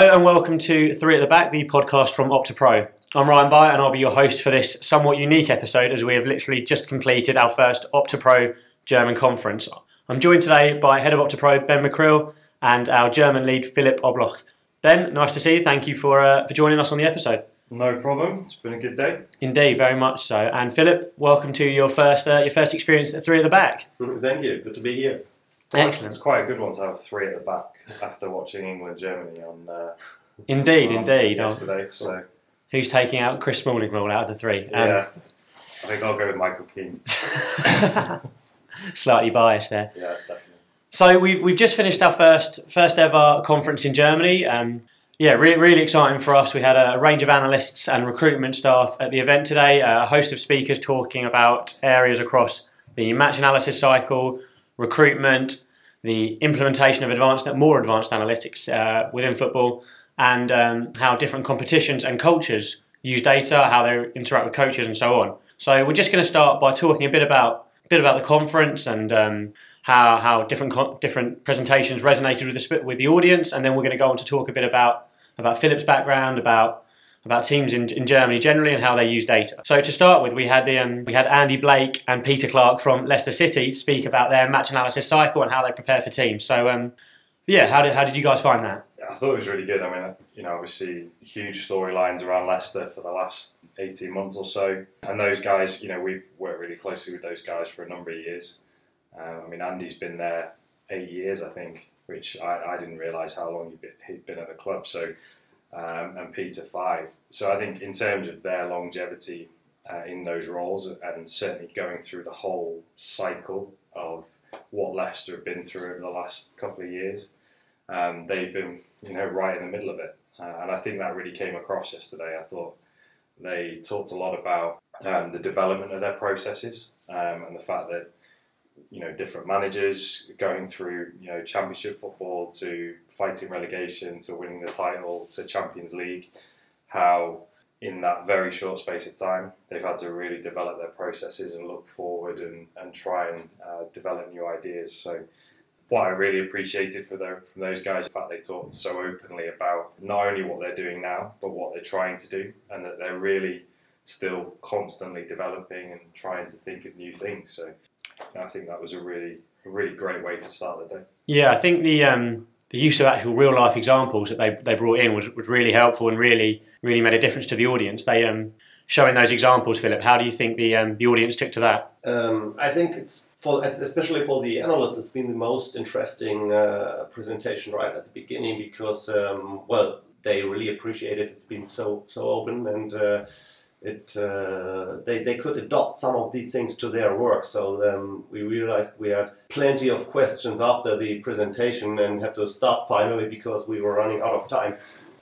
Hello and welcome to Three at the Back, the podcast from Opta Pro. I'm Ryan Bahia and I'll be your host for this somewhat unique episode as we have literally just completed our first Opta Pro German conference. I'm joined today by Head of Opta Pro Ben Mackriell and our German lead Philipp Obloch. Ben, nice to see you. Thank you for, uh, for joining us on the episode. No problem. It's been a good day. Indeed, very much so. And Philipp, welcome to your first uh, your first experience at Three at the Back. Thank you. Good to be here. Excellent. It's quite a good one to have three at the back after watching England Germany on. Uh, Indeed, on indeed. Oh, Yesterday, so Who's taking out Chris Smalling role out of the three? Um, yeah, I think I'll go with Michael Keane. slightly biased there. Yeah, definitely. So we've, we've just finished our first first ever conference in Germany. Um, yeah, re- really exciting for us. We had a range of analysts and recruitment staff at the event today. A host of speakers talking about areas across the match analysis cycle, recruitment, the implementation of advanced, more advanced analytics uh, within football, and um, how different competitions and cultures use data, how they interact with coaches, and so on. So we're just going to start by talking a bit about a bit about the conference and um, how how different co- different presentations resonated with the with the audience, and then we're going to go on to talk a bit about about Philipp's background, about about teams in, in Germany generally and how they use data. So to start with, we had the um, we had Andy Blake and Peter Clark from Leicester City speak about their match analysis cycle and how they prepare for teams. So um, yeah, how did how did you guys find that? I thought it was really good. I mean, you know, obviously huge storylines around Leicester for the last 18 months or so. And those guys, you know, we've worked really closely with those guys for a number of years. Um, I mean, Andy's been there eight years, I think, which I, I didn't realise how long he'd been at the club. So, um, and Peter five. So I think in terms of their longevity uh, in those roles, and certainly going through the whole cycle of what Leicester have been through over the last couple of years, um, they've been, you know, right in the middle of it. Uh, and I think that really came across yesterday. I thought they talked a lot about um, the development of their processes um, and the fact that you know different managers going through you know championship football to fighting relegation to winning the title to Champions League, how in that very short space of time they've had to really develop their processes and look forward and, and try and uh, develop new ideas. So what I really appreciated for their, from those guys, in fact, they talked so openly about not only what they're doing now, but what they're trying to do, and that they're really still constantly developing and trying to think of new things. So I think that was a really, a really great way to start the day. Yeah, I think the um, the use of actual real life examples that they, they brought in was, was really helpful and really really made a difference to the audience. They um, showing those examples, Philipp. How do you think the um, the audience took to that? Um, I think it's for especially for the analysts, it's been the most interesting uh, presentation right at the beginning because um, well they really appreciate it. It's been so so open and. Uh, it uh, they, they could adopt some of these things to their work. So um, we realized we had plenty of questions after the presentation and had to stop finally because we were running out of time.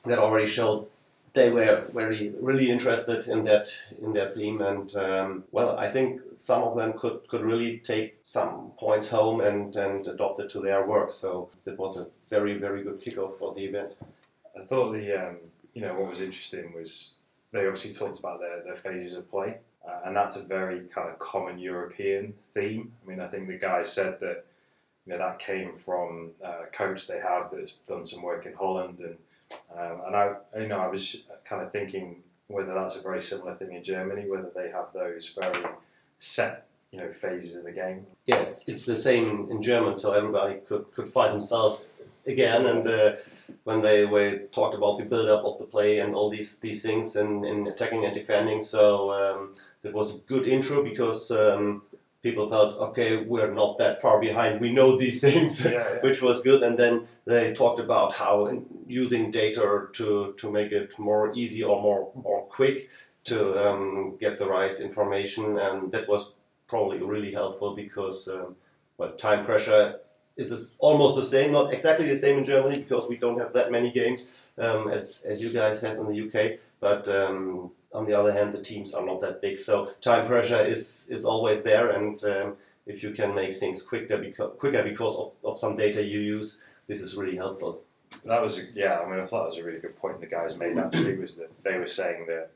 That already showed they were very really interested in that in that theme and um, well I think some of them could, could really take some points home and, and adopt it to their work. So that was a very very good kickoff for the event. I thought the um, you know what was interesting was they obviously talked about their, their phases of play, uh, and that's a very kind of common European theme. I mean, I think the guy said that you know that came from a coach they have that's done some work in Holland, and um, and I you know I was kind of thinking whether that's a very similar thing in Germany, whether they have those very set you know phases of the game. Yeah, it's, it's the same in German, so everybody could, could find himself again and. Uh, when they were talked about the build up of the play and all these these things in, in attacking and defending. So um, it was a good intro because um, people felt okay, we're not that far behind. We know these things, Yeah, yeah. which was good. And then they talked about how using data to to make it more easy or more more quick to um, get the right information, and that was probably really helpful because um, well, time pressure is this almost the same, not exactly the same in Germany because we don't have that many games um, as, as you guys have in the UK. But um, on the other hand, the teams are not that big, so time pressure is, is always there. And um, if you can make things quicker because, quicker because of, of some data you use, this is really helpful. That was a, yeah. I mean, I thought that was a really good point the guys made. Actually, was that they were saying that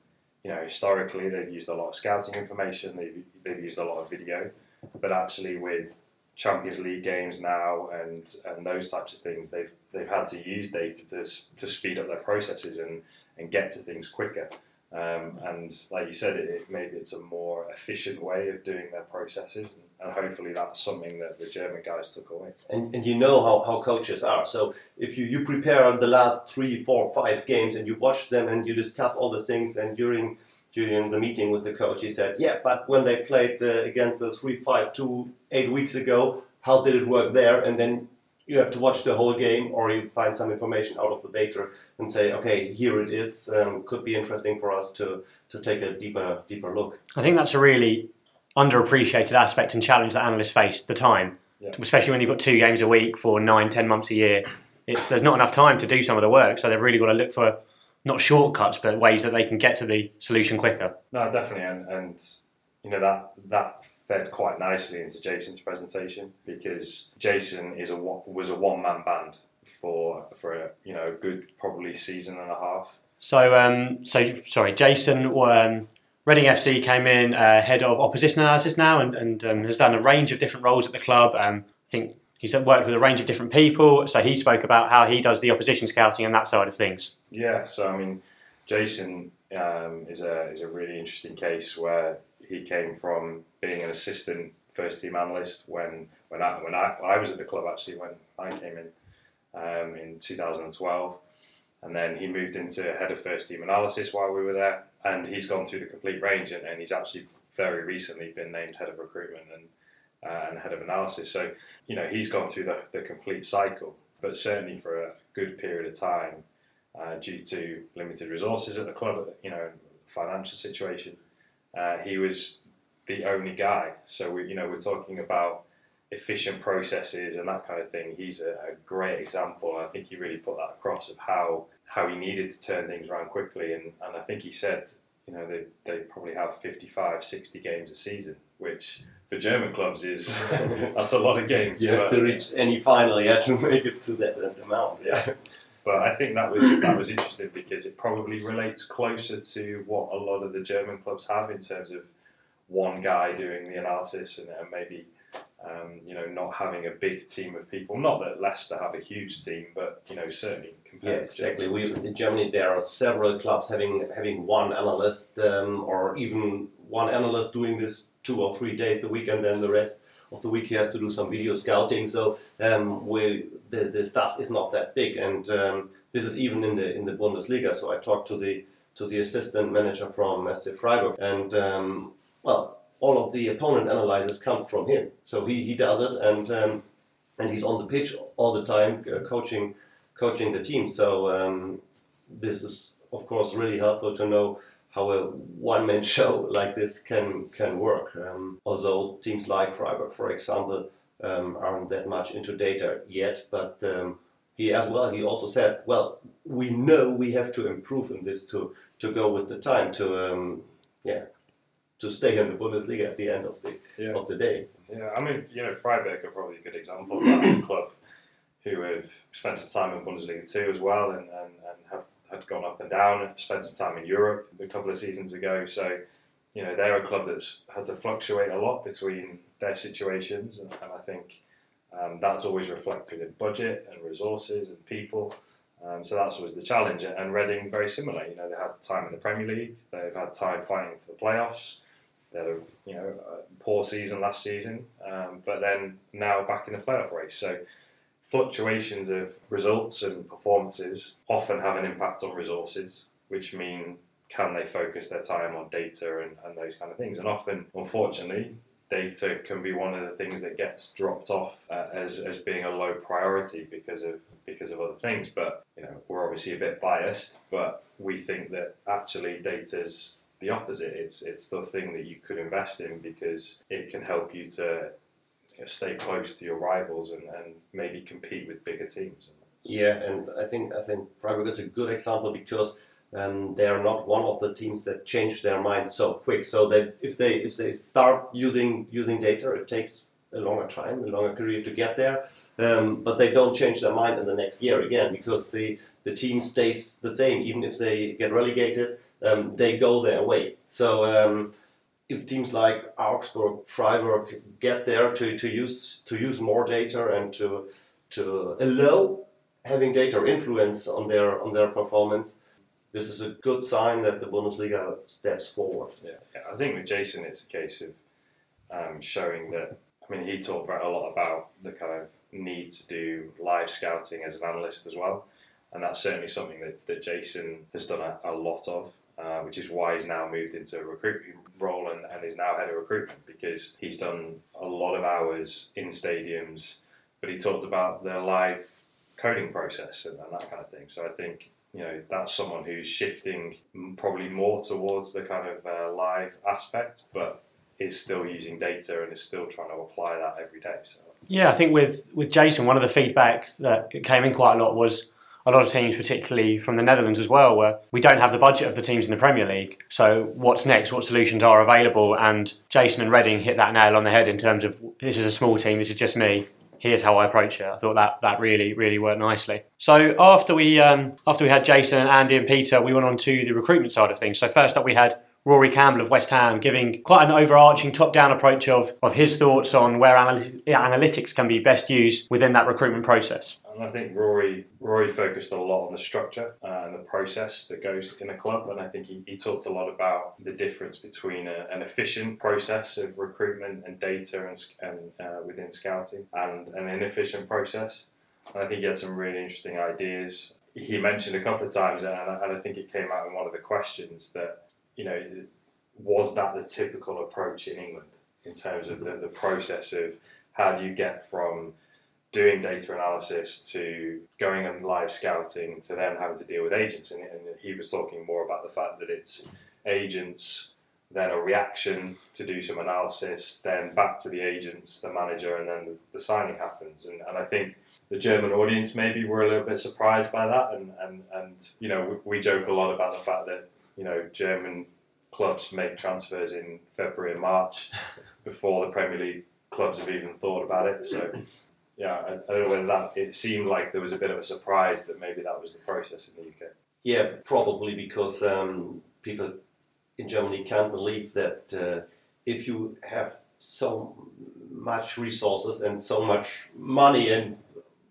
you know historically they've used a lot of scouting information, they've they've used a lot of video, but actually with Champions League games now and and those types of things, they've they've had to use data to to speed up their processes and and get to things quicker. Um, and like you said, it, it, maybe it's a more efficient way of doing their processes, and, and, hopefully that's something that the German guys took away. And, and you know how, how coaches are. So if you, you prepare the last three, four, five games, and you watch them and you discuss all the things, and during during the meeting with the coach, he said, "Yeah, but when they played uh, against the three, five, two, eight weeks ago, how did it work there?" And then you have to watch the whole game or you find some information out of the data and say okay here it is um, could be interesting for us to to take a deeper deeper look i think that's a really underappreciated aspect and challenge that analysts face the time yeah. especially when you've got two games a week for nine ten months a year it's, there's not enough time to do some of the work so they've really got to look for not shortcuts but ways that they can get to the solution quicker no definitely and, and you know that that fed quite nicely into Jason's presentation because Jason is a was a one man band for for a you know a good probably season and a half. So um, so sorry, Jason. Um, Reading FC came in uh, head of opposition analysis now and, and um, has done a range of different roles at the club. Um, I think he's worked with a range of different people. So he spoke about how he does the opposition scouting and that side of things. Yeah. So I mean, Jason um, is a is a really interesting case where he came from being an assistant first team analyst when when I when I, I was at the club actually when I came in um, in 2012, and then he moved into head of first team analysis while we were there, and he's gone through the complete range, and, and he's actually very recently been named head of recruitment and uh, and head of analysis. So you know he's gone through the, the complete cycle, but certainly for a good period of time, uh, due to limited resources at the club, you know, financial situation uh, he was the only guy. So we, you know, we're talking about efficient processes and that kind of thing. He's a, a great example. I think he really put that across of how how he needed to turn things around quickly. And, and I think he said, you know, they, they probably have 55, 60 games a season, which for German clubs is that's a lot of games. You have to reach any final, yeah, to make it to that amount. Yeah. But I think that was that was interesting because it probably relates closer to what a lot of the German clubs have in terms of one guy doing the analysis and, and maybe um, you know not having a big team of people. Not that Leicester have a huge team, but you know certainly yeah, exactly. We in Germany there are several clubs having having one analyst um, or even one analyst doing this two or three days a week and then the rest of the week he has to do some video scouting. So um, we, the, the staff is not that big, and um, this is even in the in the Bundesliga. So I talked to the to the assistant manager from SC Freiburg, and um, well, all of the opponent analysis comes from him. So he, he does it, and um, and he's on the pitch all the time, uh, coaching coaching the team. So um, this is of course really helpful to know how a one-man show like this can can work. Um, although teams like Freiburg, for example, um, aren't that much into data yet, but um, he as well he also said, well, we know we have to improve in this to to go with the time to um, yeah to stay in the Bundesliga at the end of the yeah. of the day. Yeah, I mean, you know, Freiburg are probably a good example of that club who have spent some time in Bundesliga too as well, and, and, and have had gone up and down. Spent some time in Europe a couple of seasons ago, so you know they're a club that's had to fluctuate a lot between their situations, and, and I think um, that's always reflected in budget and resources and people. Um, so that's always the challenge. And Reading, very similar. You know, they had time in the Premier League. They've had time fighting for the playoffs. They had a you know a poor season last season, um, but then now back in the playoff race. So fluctuations of results and performances often have an impact on resources, which mean can they focus their time on data and, and those kind of things. And often, unfortunately, data can be one of the things that gets dropped off uh, as, as being a low priority because of because of other things. But you know, we're obviously a bit biased, but we think that actually data's the opposite. It's it's the thing that you could invest in because it can help you to you know, stay close to your rivals and, and maybe compete with bigger teams. Yeah, and I think I think Freiburg is a good example because um, they are not one of the teams that change their mind so quick. So that if they if they start using using data, it takes a longer time, a longer period to get there. Um, but they don't change their mind in the next year again because the the team stays the same even if they get relegated. Um, they go their way. So um, if teams like Augsburg, Freiburg get there to, to use to use more data and to to allow having data influence on their on their performance, this is a good sign that the Bundesliga steps forward. Yeah, yeah. I think with Jason, it's a case of um, showing that. I mean, he talked about a lot about the kind of need to do live scouting as an analyst as well, and that's certainly something that, that Jason has done a, a lot of. Uh, which is why he's now moved into a recruitment role and, and is now head of recruitment because he's done a lot of hours in stadiums. But he talked about the live coding process and, and that kind of thing. So I think you know that's someone who's shifting probably more towards the kind of uh, live aspect, but is still using data and is still trying to apply that every day. So yeah, I think with with Jason, one of the feedback that came in quite a lot was a lot of teams, particularly from the Netherlands as well, where we don't have the budget of the teams in the Premier League. So what's next? What solutions are available? And Jason and Reading hit that nail on the head in terms of this is a small team, this is just me. Here's how I approach it. I thought that that really really worked nicely. So after we um, after we had Jason and Andy and Peter, we went on to the recruitment side of things. So first up, we had Rory Campbell of West Ham giving quite an overarching top down approach of, of his thoughts on where analytics can be best used within that recruitment process. And I think Rory Rory focused a lot on the structure and the process that goes in a club. And I think he, he talked a lot about the difference between a, an efficient process of recruitment and data and, and uh, within scouting and an inefficient process. And I think he had some really interesting ideas. He mentioned a couple of times, and I, and I think it came out in one of the questions that you know, was that the typical approach in England in terms of the, the process of how do you get from doing data analysis to going and live scouting to then having to deal with agents? And, and he was talking more about the fact that it's agents then a reaction to do some analysis, then back to the agents, the manager, and then the, the, signing happens. And, and I think the German audience maybe were a little bit surprised by that. And, and, and you know, we, we joke a lot about the fact that you know, German clubs make transfers in February and March before the Premier League clubs have even thought about it. So, yeah, I, I, don't know whether that it seemed like there was a bit of a surprise that maybe that was the process in the UK. Yeah, probably because um, people in Germany can't believe that uh, if you have so much resources and so much money and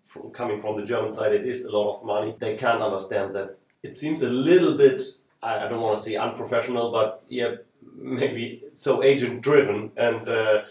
from, coming from the German side, it is a lot of money. They can't understand that. It seems a little bit I, don't want to say unprofessional, but yeah, maybe so agent driven. And uh,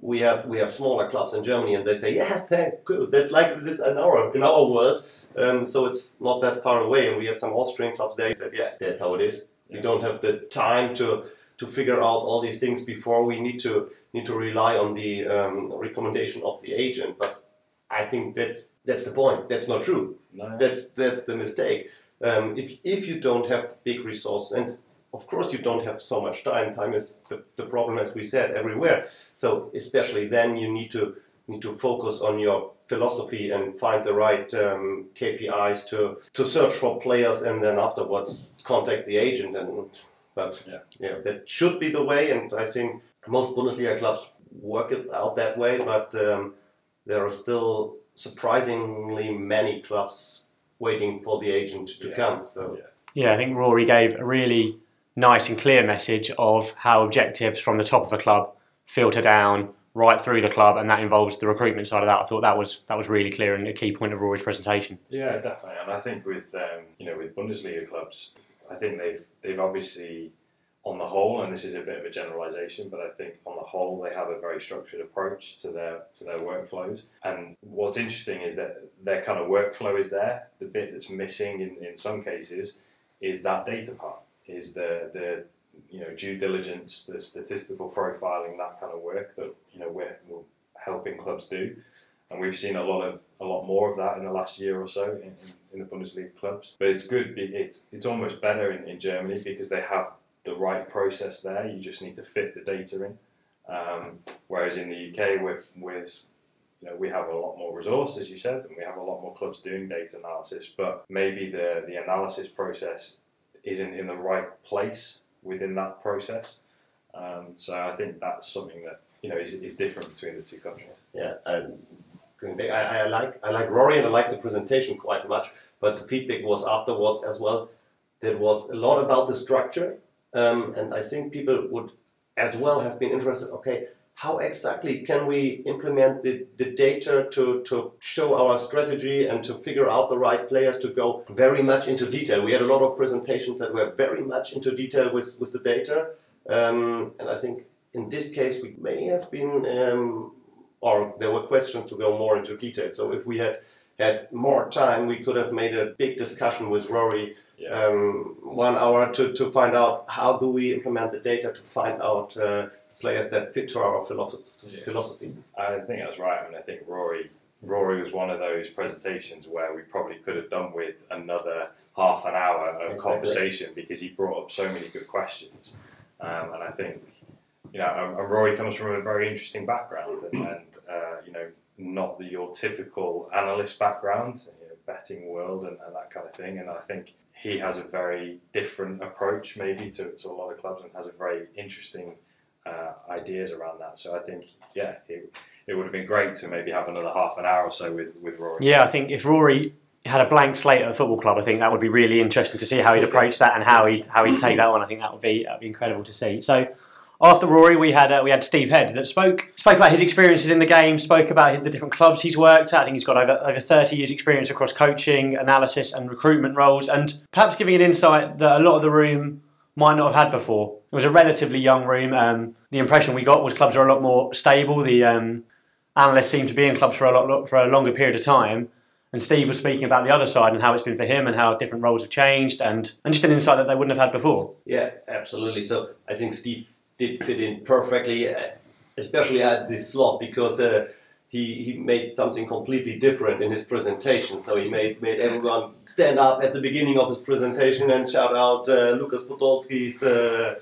we have we have smaller clubs in Germany, and they say, yeah, thank, good. That's like this in our in our world. Um, so it's not that far away. And we had some Austrian clubs there. Said, yeah, that's how it is. We don't have the time to to figure out all these things before we need to need to rely on the um, recommendation of the agent. But I think that's that's the point. That's not true. No. That's that's the mistake. Um, if, if you don't have big resources, and of course you don't have so much time, time is the, the problem as we said everywhere. So especially then you need to need to focus on your philosophy and find the right um, KPIs to to search for players and then afterwards contact the agent and but yeah. yeah that should be the way and I think most Bundesliga clubs work it out that way but um, there are still surprisingly many clubs waiting for the agent to yeah. come. So yeah, I think Rory gave a really nice and clear message of how objectives from the top of a club filter down right through the club, and that involves the recruitment side of that. I thought that was that was really clear and a key point of Rory's presentation. Yeah, definitely, and I think with um, you know with Bundesliga clubs, I think they've they've obviously on the whole, and this is a bit of a generalization, but I think on the whole they have a very structured approach to their to their workflows. And what's interesting is that their kind of workflow is there. The bit that's missing in, in some cases is that data part, is the the you know due diligence, the statistical profiling, that kind of work that you know we're, we're helping clubs do. And we've seen a lot of a lot more of that in the last year or so in, in the Bundesliga clubs. But it's good. It's it's almost better in, in Germany because they have the right process there. You just need to fit the data in. Um, whereas in the UK, with with you know, we have a lot more resource, as you said, and we have a lot more clubs doing data analysis. But maybe the the analysis process isn't in the right place within that process. Um, so I think that's something that you know is, is different between the two countries. Yeah, um, I, I like I like Rory and I like the presentation quite much. But the feedback was afterwards as well. There was a lot about the structure um, and I think people would as well have been interested. Okay, how exactly can we implement the, the data to, to show our strategy and to figure out the right players to go very much into detail? We had a lot of presentations that were very much into detail with, with the data. Um, and I think in this case, we may have been, um, or there were questions to go more into detail. So if we had had more time, we could have made a big discussion with Rory, yeah. um, one hour to, to find out how do we implement the data to find out uh, players that fit to our philosophy. I think that's right. I mean, I think Rory Rory was one of those presentations where we probably could have done with another half an hour of exactly. conversation because he brought up so many good questions. Um, and I think, you know, and Rory comes from a very interesting background and, and uh, you know, not the, your typical analyst background, you know, betting world and, and that kind of thing. And I think he has a very different approach maybe to, to a lot of clubs and has a very interesting uh, ideas around that. So I think, yeah, it, it would have been great to maybe have another half an hour or so with, with Rory. Yeah, I think if Rory had a blank slate at a football club, I think that would be really interesting to see how he'd approach that and how he'd how he'd take that on. I think that would be that'd be incredible to see. So. After Rory, we had uh, we had Steve Head that spoke spoke about his experiences in the game, spoke about the different clubs he's worked at. I think he's got over over thirty years' experience across coaching, analysis, and recruitment roles, and perhaps giving an insight that a lot of the room might not have had before. It was a relatively young room. Um, the impression we got was clubs are a lot more stable. The um, analysts seem to be in clubs for a lot for a longer period of time. And Steve was speaking about the other side and how it's been for him and how different roles have changed and, and just an insight that they wouldn't have had before. Yeah, absolutely. So I think Steve did fit in perfectly, uh, especially at this slot because uh, he, he made something completely different in his presentation. So he made, made everyone stand up at the beginning of his presentation and shout out uh, Lucas Podolski's uh,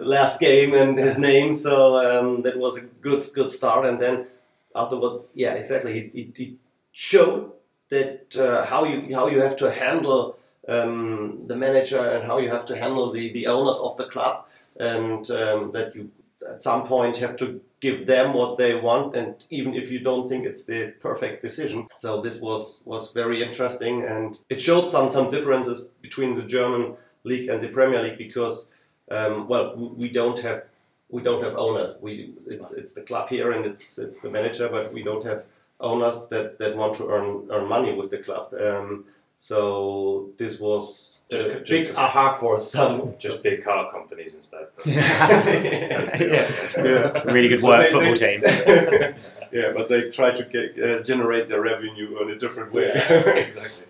last game and his name. So um, that was a good good start. And then afterwards, yeah, exactly. He, he showed that uh, how you how you have to handle um, the manager and how you have to handle the, the owners of the club, and um, that you at some point have to give them what they want and even if you don't think it's the perfect decision. So this was was very interesting and it showed some some differences between the german league and the premier league because um, well we don't have we don't have owners. We it's it's the club here and it's it's the manager but we don't have owners that that want to earn earn money with the club. Um, so this was just, uh, just big aha for some. Just big car companies instead. yeah. yeah. Really good work they, football they, team. yeah, but they try to get, uh, generate their revenue in a different way. Yeah, exactly.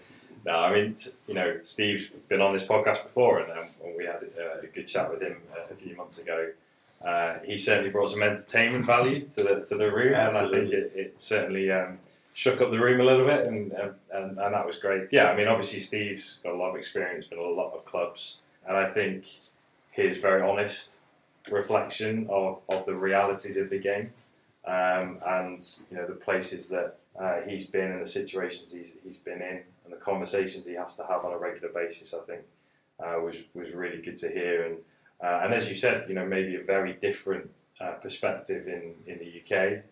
No, I mean, you know, Steve's been on this podcast before, and um, we had uh, a good chat with him uh, a few months ago. Uh, he certainly brought some entertainment value to the to the room, Absolutely. and I think it, it certainly um, shook up the room a little bit, and, and, and, that was great. Yeah, I mean, obviously Steve's got a lot of experience, been a lot of clubs, and I think his very honest reflection of, of the realities of the game, um, and you know the places that uh, he's been and the situations he's, he's been in, and the conversations he has to have on a regular basis. I think uh, was was really good to hear, and uh, and as you said, you know maybe a very different uh, perspective in in the UK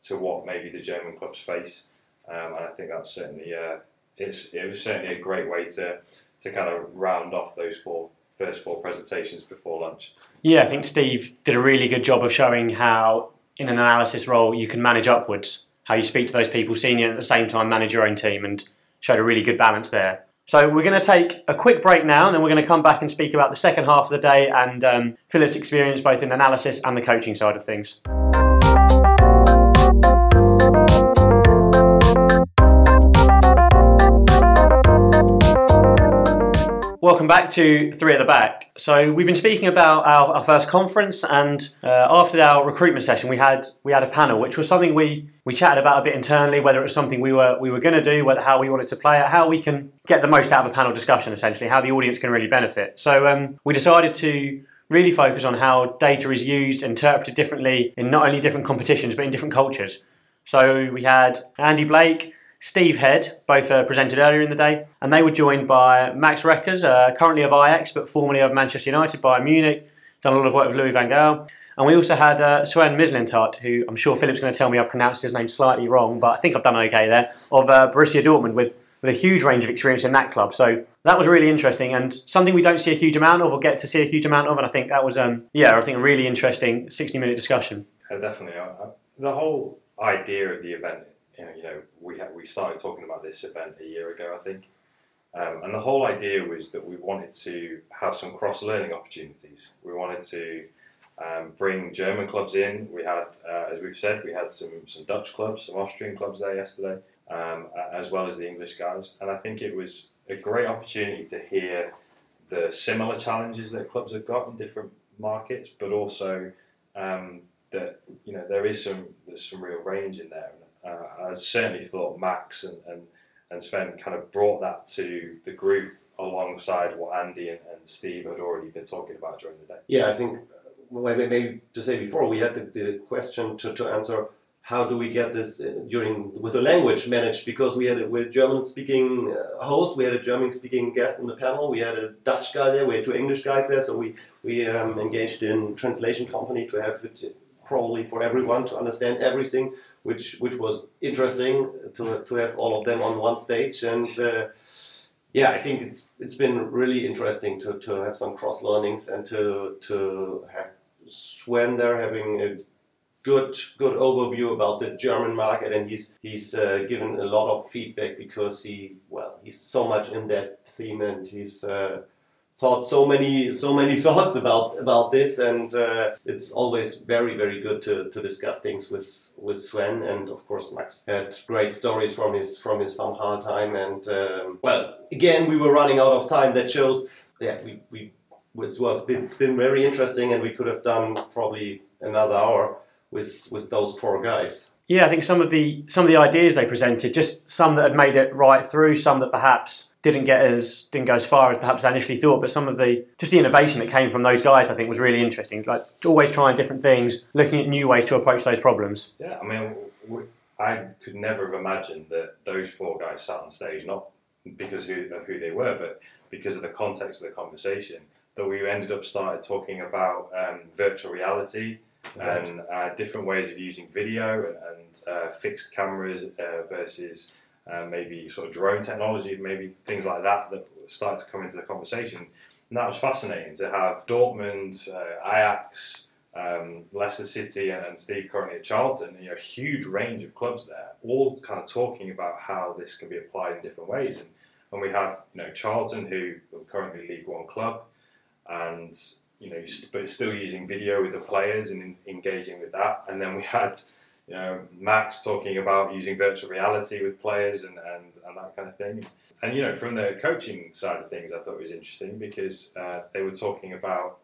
to what maybe the German clubs face. Um, and I think that's certainly uh, it's it was certainly a great way to to kind of round off those four first four presentations before lunch. Yeah, I think Steve did a really good job of showing how in an analysis role you can manage upwards, how you speak to those people senior at the same time manage your own team and showed a really good balance there. So we're going to take a quick break now, and then we're going to come back and speak about the second half of the day and um, Philipp's experience both in analysis and the coaching side of things. Welcome back to Three at the Back. So we've been speaking about our, our first conference, and uh, after our recruitment session, we had we had a panel, which was something we, we chatted about a bit internally, whether it was something we were we were going to do, whether how we wanted to play it, how we can get the most out of a panel discussion, essentially, how the audience can really benefit. So um, we decided to really focus on how data is used, interpreted differently in not only different competitions but in different cultures. So we had Andy Blake. Steve Head, both uh, presented earlier in the day, and they were joined by Max Reckers, uh, currently of Ajax but formerly of Manchester United, Bayern Munich, done a lot of work with Louis van Gaal. And we also had uh, Sven Mislintat, who I'm sure Philipp's going to tell me I've pronounced his name slightly wrong, but I think I've done okay there, of uh, Borussia Dortmund with with a huge range of experience in that club. So that was really interesting and something we don't see a huge amount of or get to see a huge amount of. And I think that was, um, yeah, I think a really interesting 60 minute discussion. Uh, definitely. The whole idea of the event, you know we, we started talking about this event a year ago, I think. Um, and the whole idea was that we wanted to have some cross learning opportunities. We wanted to um, bring German clubs in. We had, uh, as we've said, we had some, some Dutch clubs, some Austrian clubs there yesterday, um, as well as the English guys. And I think it was a great opportunity to hear the similar challenges that clubs have got in different markets, but also um, that you know there is some there's some real range in there. Uh, I certainly thought Max and, and and Sven kind of brought that to the group alongside what Andy and, and Steve had already been talking about during the day. Yeah, I think maybe to say before we had the, the question to, to answer how do we get this uh, during with the language managed because we had a, we German speaking uh, host we had a German speaking guest in the panel we had a Dutch guy there we had two English guys there so we we um, engaged in translation company to have it probably for everyone to understand everything which which was interesting to, to have all of them on one stage. And uh, yeah, I think it's it's been really interesting to, to have some cross learnings and to to have Sven there having a good good overview about the German market, and he's he's uh, given a lot of feedback because he well he's so much in that theme, and he's uh, thought so many so many thoughts about about this, and uh, it's always very very good to, to discuss things with with Sven, and of course Max had great stories from his from his Gaal time, and um, well again we were running out of time. That shows yeah we we it was it's been very interesting, and we could have done probably another hour with with those four guys. Yeah, I think some of the some of the ideas they presented, just some that had made it right through, some that perhaps didn't get as didn't go as far as perhaps I initially thought. But some of the just the innovation that came from those guys, I think, was really interesting. Like always trying different things, looking at new ways to approach those problems. Yeah, I mean, I could never have imagined that those four guys sat on stage not because of who they were, but because of the context of the conversation that we ended up started talking about um, virtual reality and uh, different ways of using video and, and uh, fixed cameras uh, versus uh, maybe sort of drone technology, maybe things like that that started to come into the conversation. And that was fascinating to have Dortmund, uh, Ajax, um, Leicester City, and, and, Steve currently at Charlton. You know, a huge range of clubs there, all kind of talking about how this can be applied in different ways. And, and we have, you know, Charlton, who are currently League One club and you know, but still using video with the players and engaging with that. And then we had, you know, Max talking about using virtual reality with players and, and, and that kind of thing. And you know, from the coaching side of things, I thought it was interesting because uh, they were talking about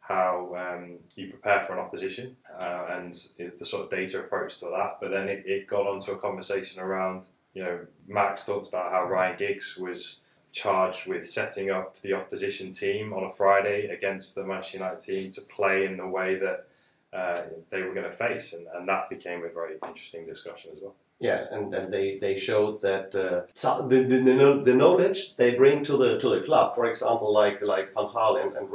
how um, you prepare for an opposition uh, and the sort of data approach to that. But then it, it got onto a conversation around, you know, Max talked about how Ryan Giggs was charged with setting up the opposition team on a Friday against the Manchester United team to play in the way that uh, they were going to face, and, and that became a very interesting discussion as well. Yeah, and, and they, they showed that uh, the, the, the knowledge they bring to the to the club, for example, like like Van Gaal and, and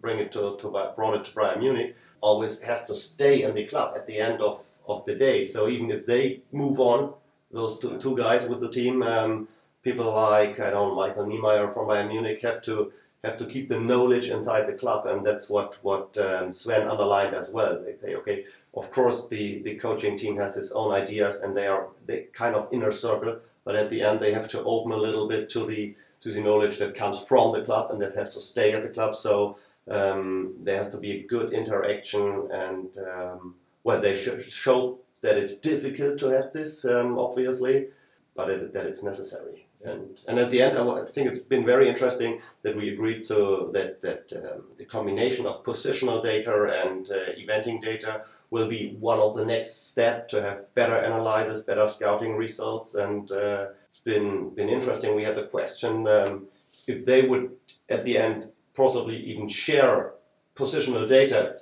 bring it to, to brought it to Bayern Munich, always has to stay in the club at the end of, of the day. So even if they move on, those two, two guys with the team, um, people like I don't know, Michael Niemeyer from Bayern Munich have to have to keep the knowledge inside the club, and that's what what um, Sven underlined as well. They say, okay, of course the the coaching team has its own ideas, and they are the kind of inner circle, but at the end they have to open a little bit to the to the knowledge that comes from the club and that has to stay at the club. So um, there has to be a good interaction, and um, well, they sh- show that it's difficult to have this, um, obviously, but it, that it's necessary. And, and at the end, I think it's been very interesting that we agreed to that, that um, the combination of positional data and uh, eventing data will be one of the next step to have better analysis, better scouting results. And uh, it's been, been interesting. We had the question um, if they would, at the end, possibly even share positional data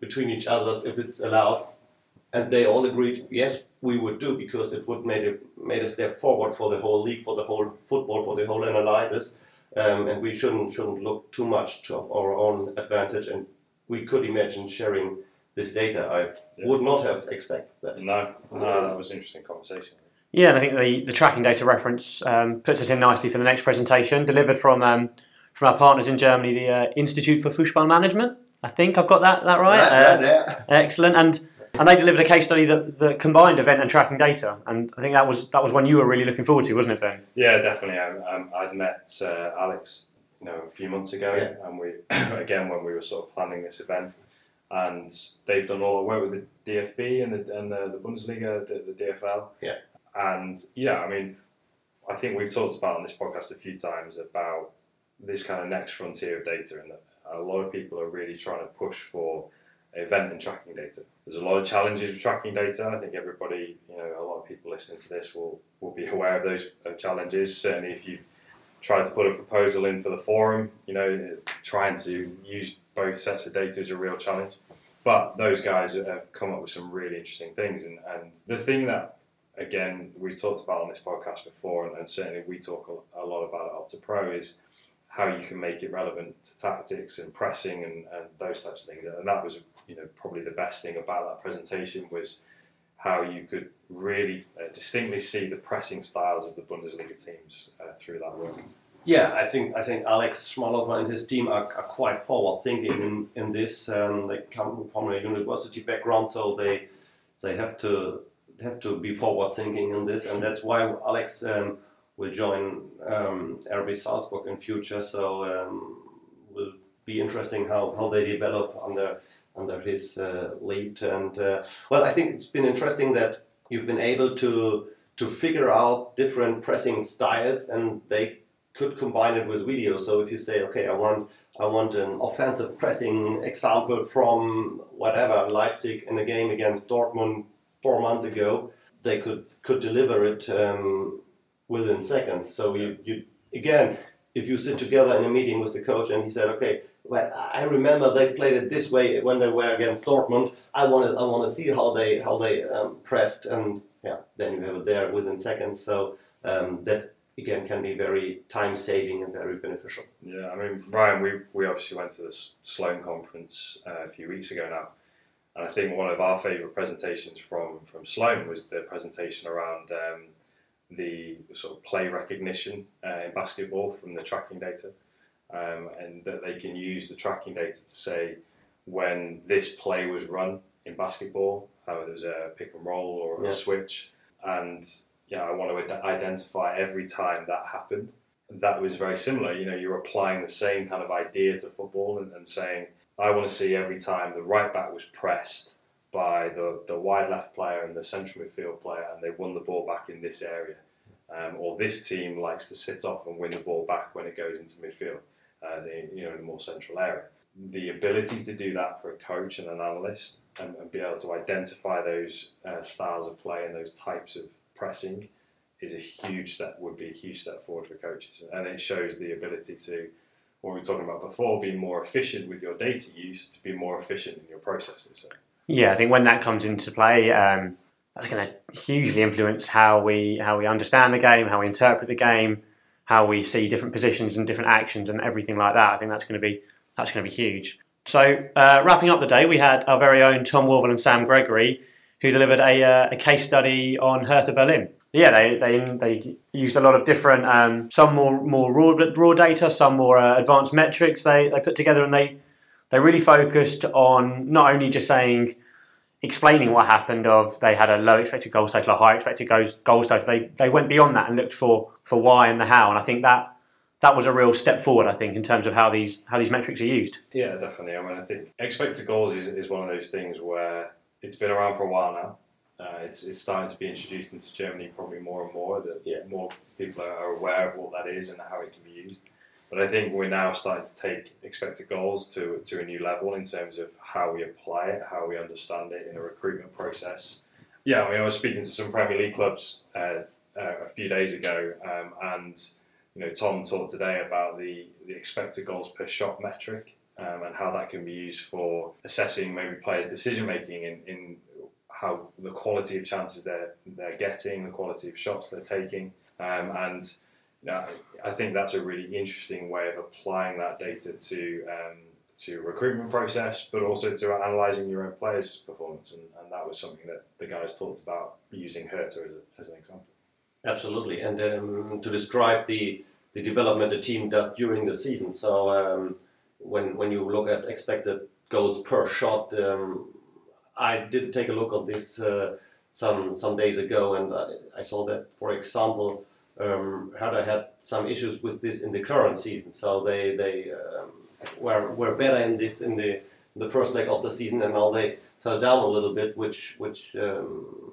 between each other if it's allowed. And they all agreed, yes, we would do because it would made a made a step forward for the whole league, for the whole football, for the whole analysis, um, and we shouldn't shouldn't look too much to our own advantage. And we could imagine sharing this data. I yeah. would not have expected that. No, no, that was an interesting conversation. Yeah, and I think the, the tracking data reference um, puts us in nicely for the next presentation, delivered from um, from our partners in Germany, the uh, Institute for Fußball Management. I think I've got that that right. Yeah, Uh, yeah, Excellent, and and they delivered a case study that, that combined event and tracking data, and I think that was that was one you were really looking forward to, wasn't it, Ben? Yeah, definitely. Um, um, I'd met uh, Alex, you know, a few months ago, Yeah. and we again when we were sort of planning this event, and they've done all the work with the DFB and the and the, the Bundesliga, the, the DFL. Yeah. And yeah, I mean, I think we've talked about on this podcast a few times about this kind of next frontier of data, and that a lot of people are really trying to push for event and tracking data. There's a lot of challenges with tracking data. I think everybody, you know, a lot of people listening to this will will be aware of those uh, challenges. Certainly, if you tried to put a proposal in for the forum, you know, trying to use both sets of data is a real challenge. But those guys have come up with some really interesting things, and, and the thing that again we've talked about on this podcast before, and, and certainly we talk a, a lot about at Opta Pro is how you can make it relevant to tactics and pressing and, and those types of things. And that was, you know, probably the best thing about that presentation was how you could really uh, distinctly see the pressing styles of the Bundesliga teams uh, through that work. Yeah, I think I think Alex Schmalhofer and his team are, are quite forward thinking in, in this. Um, they come from a university background, so they they have to have to be forward thinking in this, and that's why Alex um, will join um, RB Salzburg in future. So um, will be interesting how, how they develop under under his uh, lead. And uh, well, I think it's been interesting that you've been able to to figure out different pressing styles, and they could combine it with video. So if you say, okay, I want I want an offensive pressing example from whatever Leipzig in a game against Dortmund four months ago, they could could deliver it um, within seconds. So you you again, if you sit together in a meeting with the coach and he said, okay. Well, I remember they played it this way when they were against Dortmund. I want to, I want to see how they, how they um, pressed, and yeah, then you have it there within seconds. So um, that again can be very time saving and very beneficial. Yeah, I mean, Ryan, we, we obviously went to this Sloan conference uh, a few weeks ago now, and I think one of our favourite presentations from, from Sloan was the presentation around um, the sort of play recognition uh, in basketball from the tracking data, um, and that they can use the tracking data to say when this play was run in basketball, how it was a pick and roll or a Yeah. switch, and yeah, I want to identify every time that happened that was very similar. You know, you're applying the same kind of idea to football and, and saying, I want to see every time the right back was pressed by the, the wide left player and the central midfield player and they won the ball back in this area. Um, or this team likes to sit off and win the ball back when it goes into midfield, uh, the, you know, in a more central area. The ability to do that for a coach and an analyst and, and be able to identify those uh, styles of play and those types of pressing is a huge step would be a huge step forward for coaches. And it shows the ability to what we were talking about before being more efficient with your data use to be more efficient in your processes. So, Yeah, I think when that comes into play, um, that's going to hugely influence how we how we understand the game, how we interpret the game, how we see different positions and different actions and everything like that. I think that's going to be that's going to be huge. So uh, wrapping up the day, we had our very own Tom Worville and Sam Gregory, who delivered a, uh, a case study on Hertha Berlin. Yeah, they, they, they used a lot of different, um, some more more raw, raw data, some more uh, advanced metrics they, they put together, and they they really focused on not only just saying explaining what happened of they had a low expected goals total, a high expected goals goals total. They they went beyond that and looked for for why and the how, and I think that that was a real step forward. I think in terms of how these how these metrics are used. yeah definitely I mean I think expected goals is, is one of those things where it's been around for a while now uh, it's, it's starting to be introduced into Germany probably more and more that Yeah. more people are aware of what that is and how it can be used but I think we're now starting to take expected goals to, to a new level in terms of how we apply it, how we understand it in a recruitment process. Yeah, I mean, I was speaking to some Premier League clubs uh, uh, a few days ago, um, and you know, Tom talked today about the, the expected goals per shot metric um, and how that can be used for assessing maybe players' decision making in, in how the quality of chances they're they're getting, the quality of shots they're taking, um, and you know, I think that's a really interesting way of applying that data to um, to recruitment process, but also to analysing your own players' performance, and, and that was something that the guys talked about using Hertha as, a, as an example. Absolutely, and um, to describe the the development the team does during the season. So um, when when you look at expected goals per shot, um, I did take a look on this uh, some some days ago, and I, I saw that, for example, um, Hertha had some issues with this in the current season. So they they um, were were better in this in the the first leg of the season, and now they fell down a little bit, which which um,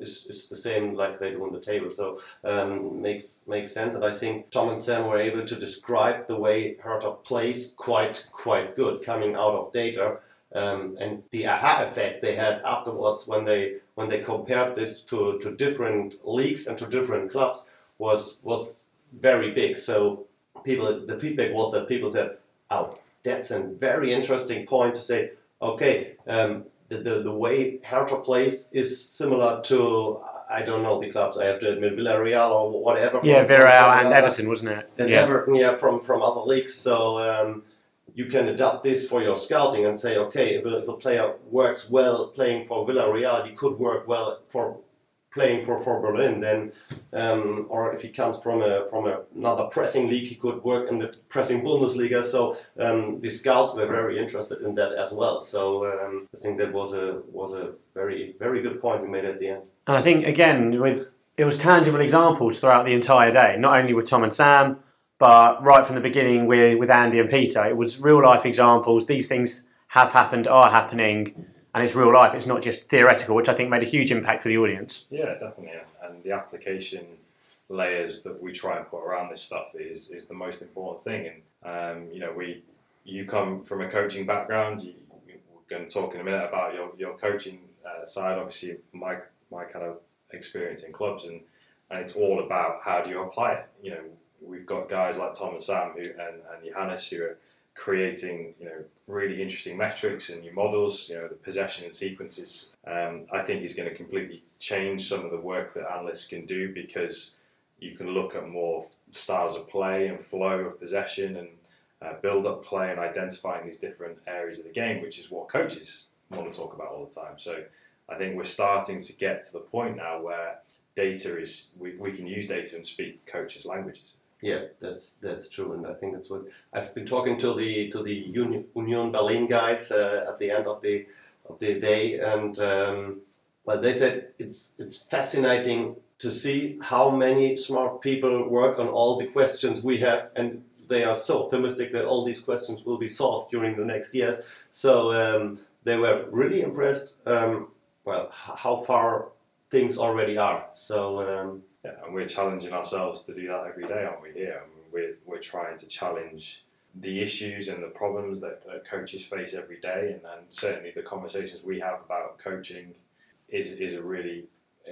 is, is the same like they do on the table. So um, makes makes sense. And I think Tom and Sam were able to describe the way Hertha plays quite quite good coming out of data. Um, and the aha effect they had afterwards when they when they compared this to, to different leagues and to different clubs was was very big. So people the feedback was that people said, "Oh, that's a very interesting point to say." Okay, um, the, the, the way Hertha plays is similar to I don't know the clubs. I have to admit Villarreal or whatever. Yeah, Villarreal and Everton, wasn't it? And yeah. Everton, yeah, from from other leagues. So um, you can adapt this for your scouting and say, okay, if a, if a player works well playing for Villarreal, he could work well for playing for, for Berlin, then, um, or if he comes from a from a, another pressing league, he could work in the pressing Bundesliga. So um, the scouts were very interested in that as well. So um, I think that was a was a very very good point we made at the end. And I think again with it was tangible examples throughout the entire day, not only with Tom and Sam, but right from the beginning with with Andy and Peter. It was real life examples. These things have happened, are happening and it's real life. It's not just theoretical, which I think made a huge impact for the audience. Yeah, definitely. And the application layers that we try and put around this stuff is is the most important thing. And um, you know, we you come from a coaching background. You, we're going to talk in a minute about your your coaching uh, side. Obviously, my my kind of experience in clubs, and and it's all about how do you apply it. You know, we've got guys like Tom and Sam who and, and Johannes who are creating you know really interesting metrics and new models. You know the possession and sequences. Um, I think is going to completely change some of the work that analysts can do because you can look at more styles of play and flow of possession and uh, build up play and identifying these different areas of the game, which is what coaches want to talk about all the time. So I think we're starting to get to the point now where data is we, we can use data and speak coaches' languages. Yeah, that's that's true, and I think that's what I've been talking to the to the Union, Union Berlin guys uh, at the end of the of the day, and um, well, they said it's it's fascinating to see how many smart people work on all the questions we have, and they are so optimistic that all these questions will be solved during the next years. So um, they were really impressed. Um, well, how far things already are. So um, yeah, and we're challenging ourselves to do that every day, aren't we? Here, I mean, we're we're trying to challenge the issues and the problems that coaches face every day, and, and certainly the conversations we have about coaching is is a really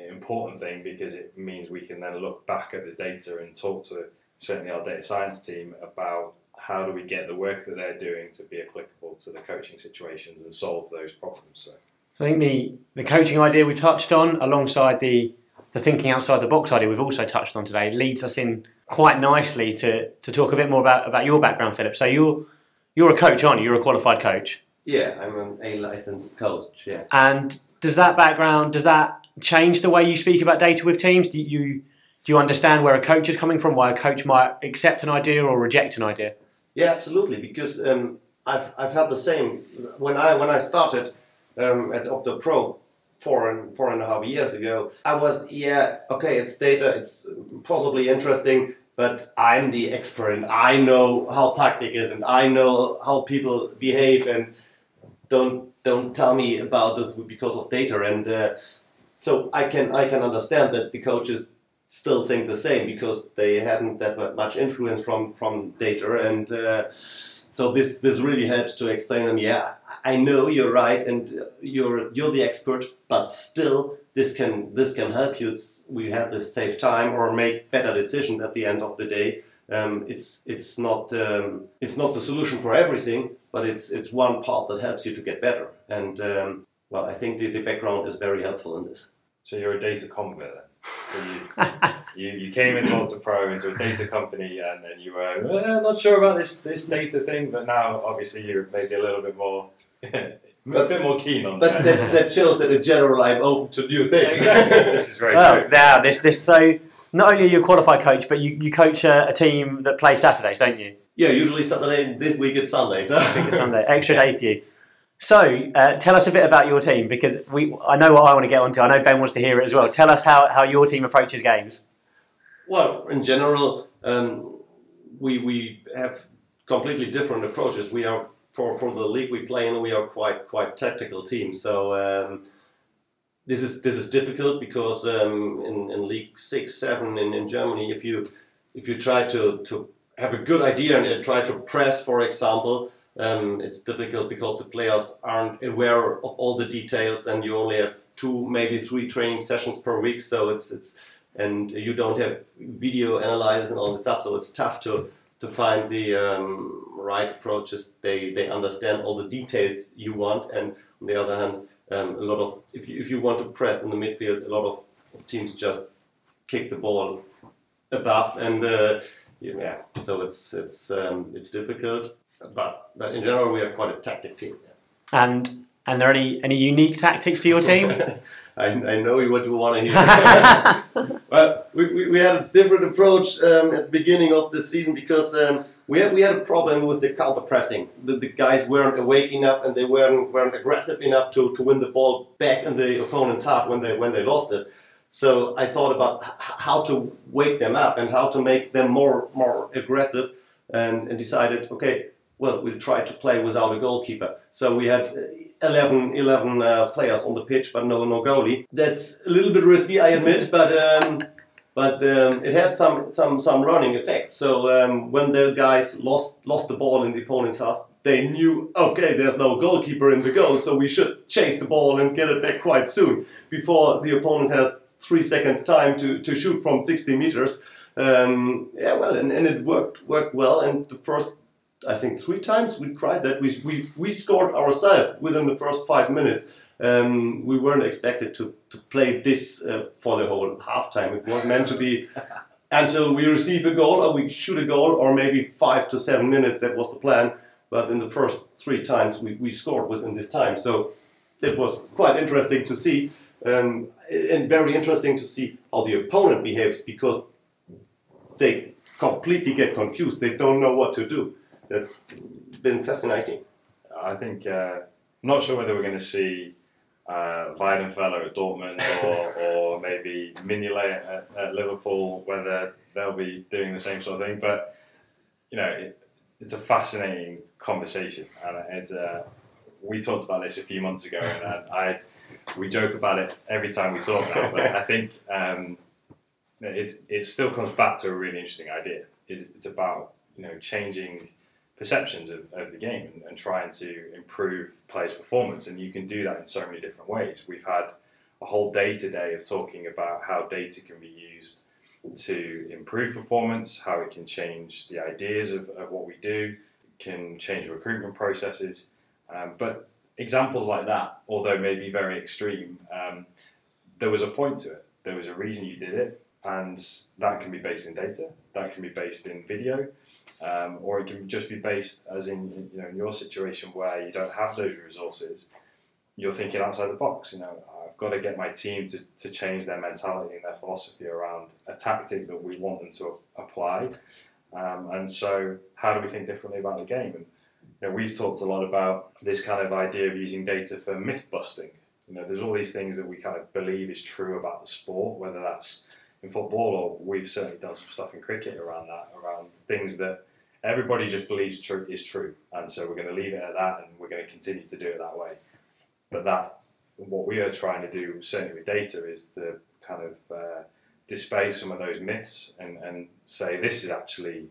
important thing because it means we can then look back at the data and talk to certainly our data science team about how do we get the work that they're doing to be applicable to the coaching situations and solve those problems. So. I think the, the coaching idea we touched on, alongside the the thinking outside the box idea we've also touched on today leads us in quite nicely to, to talk a bit more about, about your background, Philipp. So you're you're a coach, aren't you? You're a qualified coach. Yeah, I'm an A licensed coach. Yeah. And does that background does that change the way you speak about data with teams? Do you do you understand where a coach is coming from? Why a coach might accept an idea or reject an idea? Yeah, absolutely. Because um, I've I've had the same when I when I started um, at OptaPro four and four and a half years ago, I was yeah okay, it's data, it's possibly interesting, but I'm the expert and I know how tactic is and I know how people behave and don't don't tell me about this because of data and uh, so I can I can understand that the coaches still think the same because they hadn't that much influence from from data and. Uh, so this this really helps to explain them. Yeah, I know you're right, and you're you're the expert, but still, this can this can help you. It's, we have this save time or make better decisions at the end of the day. Um, it's it's not um, it's not the solution for everything, but it's it's one part that helps you to get better. And um, well, I think the, the background is very helpful in this. So you're a data convert. So you, you, you came into OptaPro into a data company, and then you were well, not sure about this this data thing, but now obviously you're maybe a little bit more. a bit more keen on But that, that shows that in general I'm open to new things. exactly. This is very Well, true. yeah, this, this, so not only are you a qualified coach, but you, you coach a, a team that plays Saturdays, don't you? yeah, usually Saturday. This week it's Sunday. So. It's Sunday, extra day for you. So, uh, tell us a bit about your team because we, I know what I want to get onto. I know Ben wants to hear it as well. Tell us how, how your team approaches games. Well, in general, um, we we have completely different approaches. We are for, for the league we play in, we are quite quite tactical team. So um, this is this is difficult because um, in, in League Six, Seven in, in Germany, if you if you try to, to have a good idea and try to press, for example, um, it's difficult because the players aren't aware of all the details, and you only have two, maybe three training sessions per week. So it's it's and you don't have video analysis and all the stuff. So it's tough to to find the um, right approaches. They they understand all the details you want, and on the other hand, um, a lot of if you if you want to press in the midfield, a lot of, of teams just kick the ball above, and uh, yeah, so it's it's um, it's difficult. But but in general, we are quite a tactic team. And and are there any, any unique tactics to your team? I, I know what you want to hear. well, we, we, we had a different approach um, at the beginning of the season because um, we had we had a problem with the counter pressing. The, the guys weren't awake enough and they weren't weren't aggressive enough to, to win the ball back in the opponent's half when they when they lost it. So I thought about h- how to wake them up and how to make them more more aggressive, and, and decided okay. Well, we tried to play without a goalkeeper. So we had uh, 11, 11 uh, players on the pitch, but no no goalie. That's a little bit risky, I admit, but um, but um, it had some some some running effect. So um, when the guys lost lost the ball in the opponent's half, they knew okay, there's no goalkeeper in the goal, so we should chase the ball and get it back quite soon before the opponent has three seconds time to, to shoot from 60 meters. Um, yeah, well, and, and it worked worked well. And the first, I think, three times we tried that, we we, we scored ourselves within the first five minutes. Um, we weren't expected to, to play this uh, for the whole halftime. It was meant to be until we receive a goal or we shoot a goal, or maybe five to seven minutes. That was the plan. But in the first three times, we, we scored within this time. So it was quite interesting to see, um, and very interesting to see how the opponent behaves because they completely get confused. They don't know what to do. That's been fascinating. I think uh, I'm not sure whether we're going to see uh, Weidenfeller at Dortmund or, or maybe Mignolet at, at Liverpool, whether they'll be doing the same sort of thing. But you know, it, it's a fascinating conversation, and it's uh, we talked about this a few months ago, and I, I we joke about it every time we talk now. But I think um, it it still comes back to a really interesting idea. Is it's about you know changing perceptions of, of the game and, and trying to improve players' performance. And you can do that in so many different ways. We've had a whole day today of talking about how data can be used to improve performance, how it can change the ideas of, of what we do, can change recruitment processes. Um, but examples like that, although maybe very extreme, um, there was a point to it. There was a reason you did it, and that can be based in data, that can be based in video, um, or it can just be based, as in you know in your situation where you don't have those resources, you're thinking outside the box. You know, I've got to get my team to, to change their mentality and their philosophy around a tactic that we want them to apply. Um, and so, how do we think differently about the game? And you know, we've talked a lot about this kind of idea of using data for myth busting. You know, there's all these things that we kind of believe is true about the sport, whether that's in football or we've certainly done some stuff in cricket around that, around things that everybody just believes truth is true, and so we're going to leave it at that, and we're going to continue to do it that way. But that, what we are trying to do, certainly with data, is to kind of uh, display some of those myths and, and say this is actually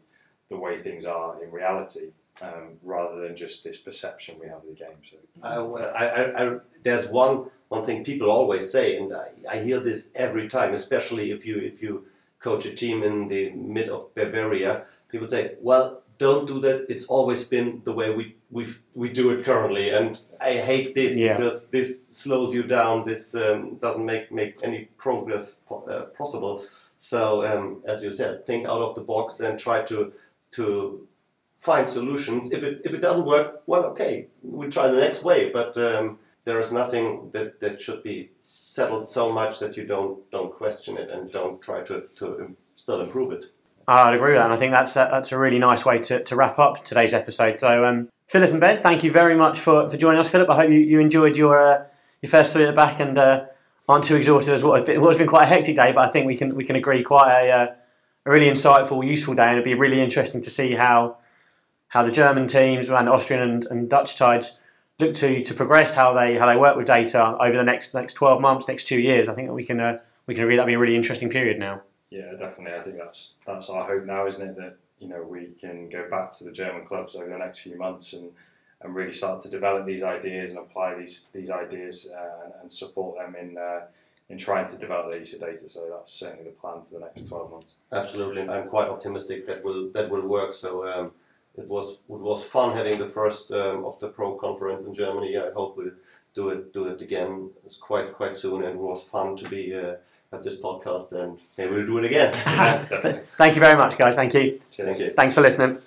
the way things are in reality, um, rather than just this perception we have of the game. So. I, I, I, I, there's one one thing people always say, and I, I hear this every time, especially if you if you coach a team in the mid of Bavaria. People say, "Well, don't do that. It's always been the way we we we do it currently, and I hate this Yeah. because this slows you down. This um, doesn't make make any progress po- uh, possible. So um, as you said, think out of the box and try to to find solutions. If it if it doesn't work, well, okay, we try the next way. But um, there is nothing that, that should be settled so much that you don't don't question it and don't try to to still improve it. I'd agree with that, and I think that's a, that's a really nice way to, to wrap up today's episode. So, um, Philipp and Ben, thank you very much for, for joining us. Philipp, I hope you, you enjoyed your uh, your first three at the back and uh, aren't too exhausted as what has been, what has been quite a hectic day. But I think we can we can agree quite a, uh, a really insightful, useful day, and it'd be really interesting to see how how the German teams and Austrian and, and Dutch sides look to to progress, how they how they work with data over the next next twelve months, next two years. I think that we can uh, we can agree that'll be a really interesting period now. Yeah, definitely. I think that's that's our hope now, isn't it? That you know we can go back to the German clubs over the next few months and, and really start to develop these ideas and apply these these ideas uh, and, support them in uh, in trying to develop their use of data. So that's certainly the plan for the next twelve months. Absolutely, I'm quite optimistic that will that will work. So um, it was it was fun having the first um, OptaPro conference in Germany. I hope we'll do it do it again. It's quite quite soon, and it was fun to be uh, at this podcast, and maybe we'll do it again. Thank you very much, guys. Thank you. Cheers. Thank you. Thanks for listening.